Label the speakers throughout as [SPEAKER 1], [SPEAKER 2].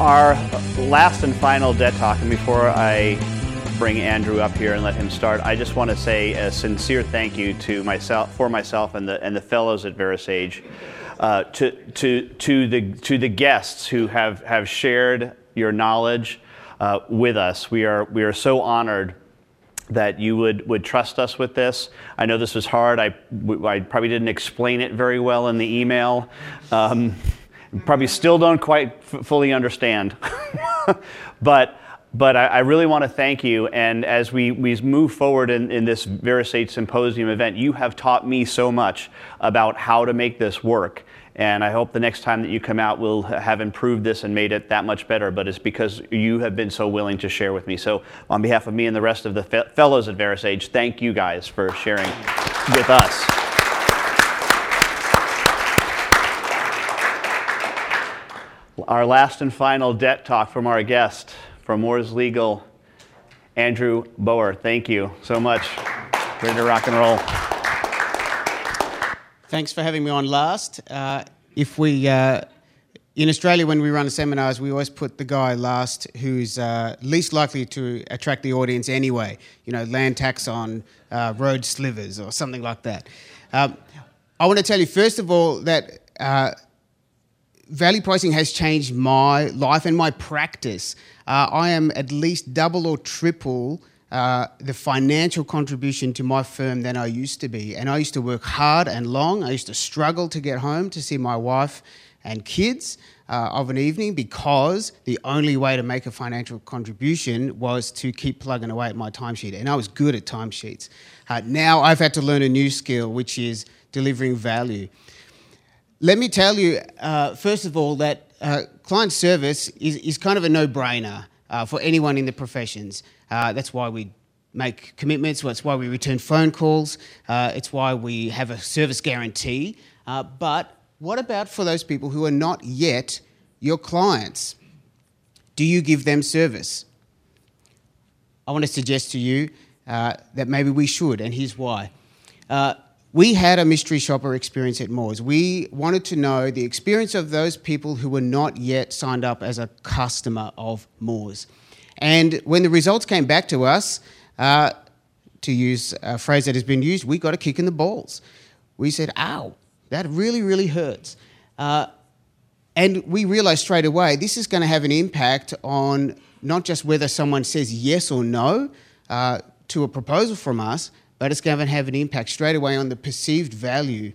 [SPEAKER 1] our last and final DET talk, and before I bring Andrew up here and let him start, I just want to say a sincere thank you to myself, for myself and the and the fellows at VeraSage, uh, to to to the to the guests who have have shared your knowledge uh, with us. We are we are so honored that you would, would trust us with this. I know this was hard. I, I probably didn't explain it very well in the email. Um, probably still don't quite fully understand. but but I, I really want to thank you. And as we, we move forward in, in this VeraSage Symposium event, you have taught me so much about how to make this work. And I hope the next time that you come out, we'll have improved this and made it that much better. But it's because you have been so willing to share with me. So, on behalf of me and the rest of the fe- fellows at VeraSage, thank you guys for sharing with us. Our last and final DET talk from our guest from Moores Legal, Andrew Boer. Thank you so much. Ready to rock and roll.
[SPEAKER 2] Thanks for having me on last. Uh, if we, uh, in Australia, when we run seminars, we always put the guy last who's uh, least likely to attract the audience anyway. You know, land tax on uh, road slivers or something like that. Um, I want to tell you, first of all, that uh, value pricing has changed my life and my practice. Uh, I am at least double or triple uh, the financial contribution to my firm than I used to be. And I used to work hard and long. I used to struggle to get home to see my wife and kids uh, of an evening because the only way to make a financial contribution was to keep plugging away at my timesheet. And I was good at timesheets. Uh, now I've had to learn a new skill, which is delivering value. Let me tell you, uh, first of all, that uh, client service is, is kind of a no brainer uh, for anyone in the professions. Uh, that's why we make commitments, that's why we return phone calls, uh, it's why we have a service guarantee. Uh, but what about for those people who are not yet your clients? Do you give them service? I want to suggest to you that maybe we should, and here's why we had a mystery shopper experience at Moores. We wanted to know the experience of those people who were not yet signed up as a customer of Moores. And when the results came back to us, uh, to use a phrase that has been used, we got a kick in the balls. We said, ow, that really, really hurts. Uh, and we realized straight away this is going to have an impact on not just whether someone says yes or no uh, to a proposal from us, but it's going to have an impact straight away on the perceived value.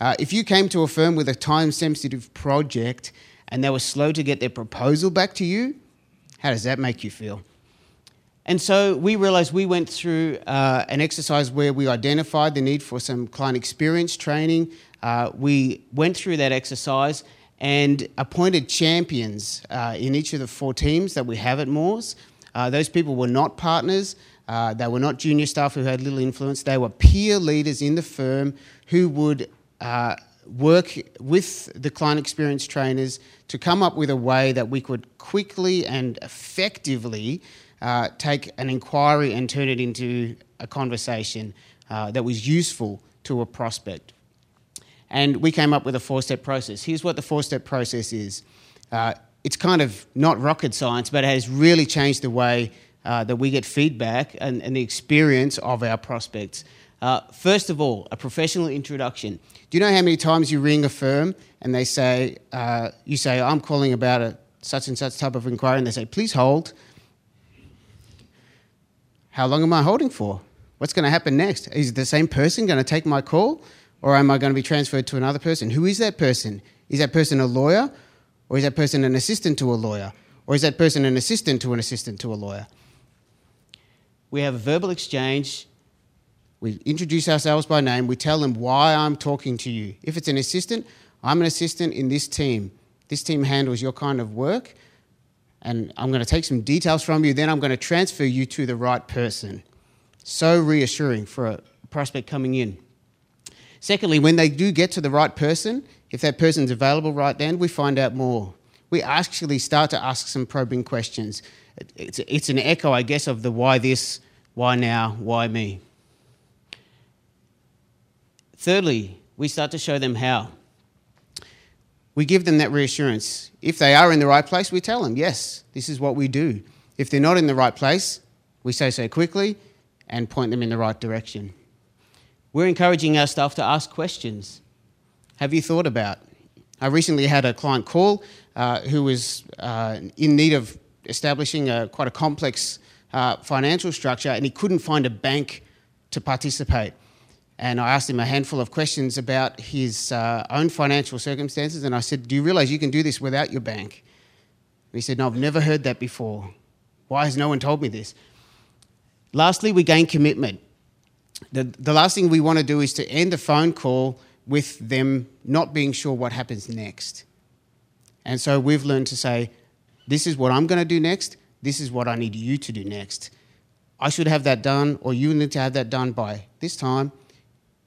[SPEAKER 2] Uh, if you came to a firm with a time sensitive project and they were slow to get their proposal back to you, how does that make you feel? And so we realized we went through uh, an exercise where we identified the need for some client experience training. Uh, we went through that exercise and appointed champions uh, in each of the four teams that we have at Moores. Uh, those people were not partners, uh, they were not junior staff who had little influence. They were peer leaders in the firm who would uh, work with the client experience trainers to come up with a way that we could quickly and effectively uh, take an inquiry and turn it into a conversation uh, that was useful to a prospect. And we came up with a four step process. Here's what the four step process is uh, it's kind of not rocket science, but it has really changed the way uh, that we get feedback and, and, the experience of our prospects. Uh, first of all, a professional introduction. Do you know how many times you ring a firm and they say, uh, you say, I'm calling about a such and such type of inquiry, and they say, please hold. How long am I holding for? What's going to happen next? Is the same person going to take my call, or am I going to be transferred to another person? Who is that person? Is that person a lawyer, or is that person an assistant to a lawyer, or is that person an assistant to an assistant to a lawyer? we have a verbal exchange. We introduce ourselves by name. We tell them why I'm talking to you. If it's an assistant, I'm an assistant in this team. This team handles your kind of work, and I'm going to take some details from you. Then I'm going to transfer you to the right person. So reassuring for a prospect coming in. Secondly, when they do get to the right person, if that person's available right then, we find out more. We actually start to ask some probing questions it's, it's an echo, I guess, of the why this, why now, why me. Thirdly, we start to show them how. we give them that reassurance. If they are in the right place, we tell them, yes, this is what we do. If they're not in the right place, we say so quickly and point them in the right direction. We're encouraging our staff to ask questions. Have you thought about? I recently had a client call uh, who was uh, in need of establishing a, quite a complex uh, financial structure and he couldn't find a bank to participate. And I asked him a handful of questions about his uh, own financial circumstances. And I said, Do you realize you can do this without your bank? And he said, No, I've never heard that before. Why has no one told me this? Lastly, we gain commitment. The, the last thing we want to do is to end the phone call with them not being sure what happens next. And so we've learned to say, This is what I'm going to do next. This is what I need you to do next. I should have that done, or you need to have that done by this time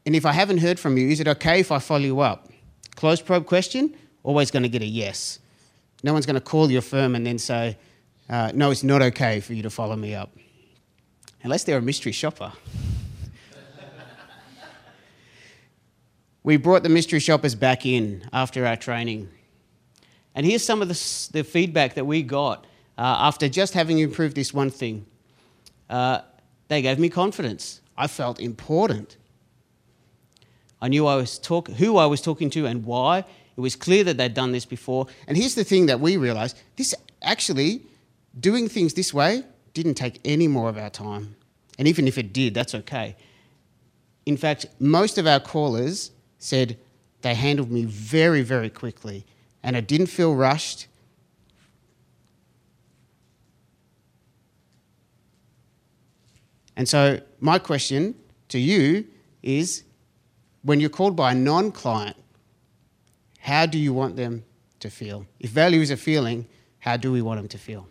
[SPEAKER 2] and if I haven't heard from you, is it okay if I follow you up? Closed probe question, always going to get a yes. No one's going to call your firm and then say, uh, no, it's not okay for you to follow me up. Unless they're a mystery shopper. We brought the mystery shoppers back in after our training. And here's some of the, the feedback that we got uh, after just having improved this one thing. Uh, they gave me confidence. I felt important. I knew I was talk- who I was talking to and why. It was clear that they'd done this before. And here's the thing that we realized this actually, doing things this way, didn't take any more of our time. And even if it did, that's okay. In fact, most of our callers said they handled me very, very quickly, and I didn't feel rushed. And so, my question to you is when you're called by a non client, how do you want them to feel? If value is a feeling, how do we want them to feel?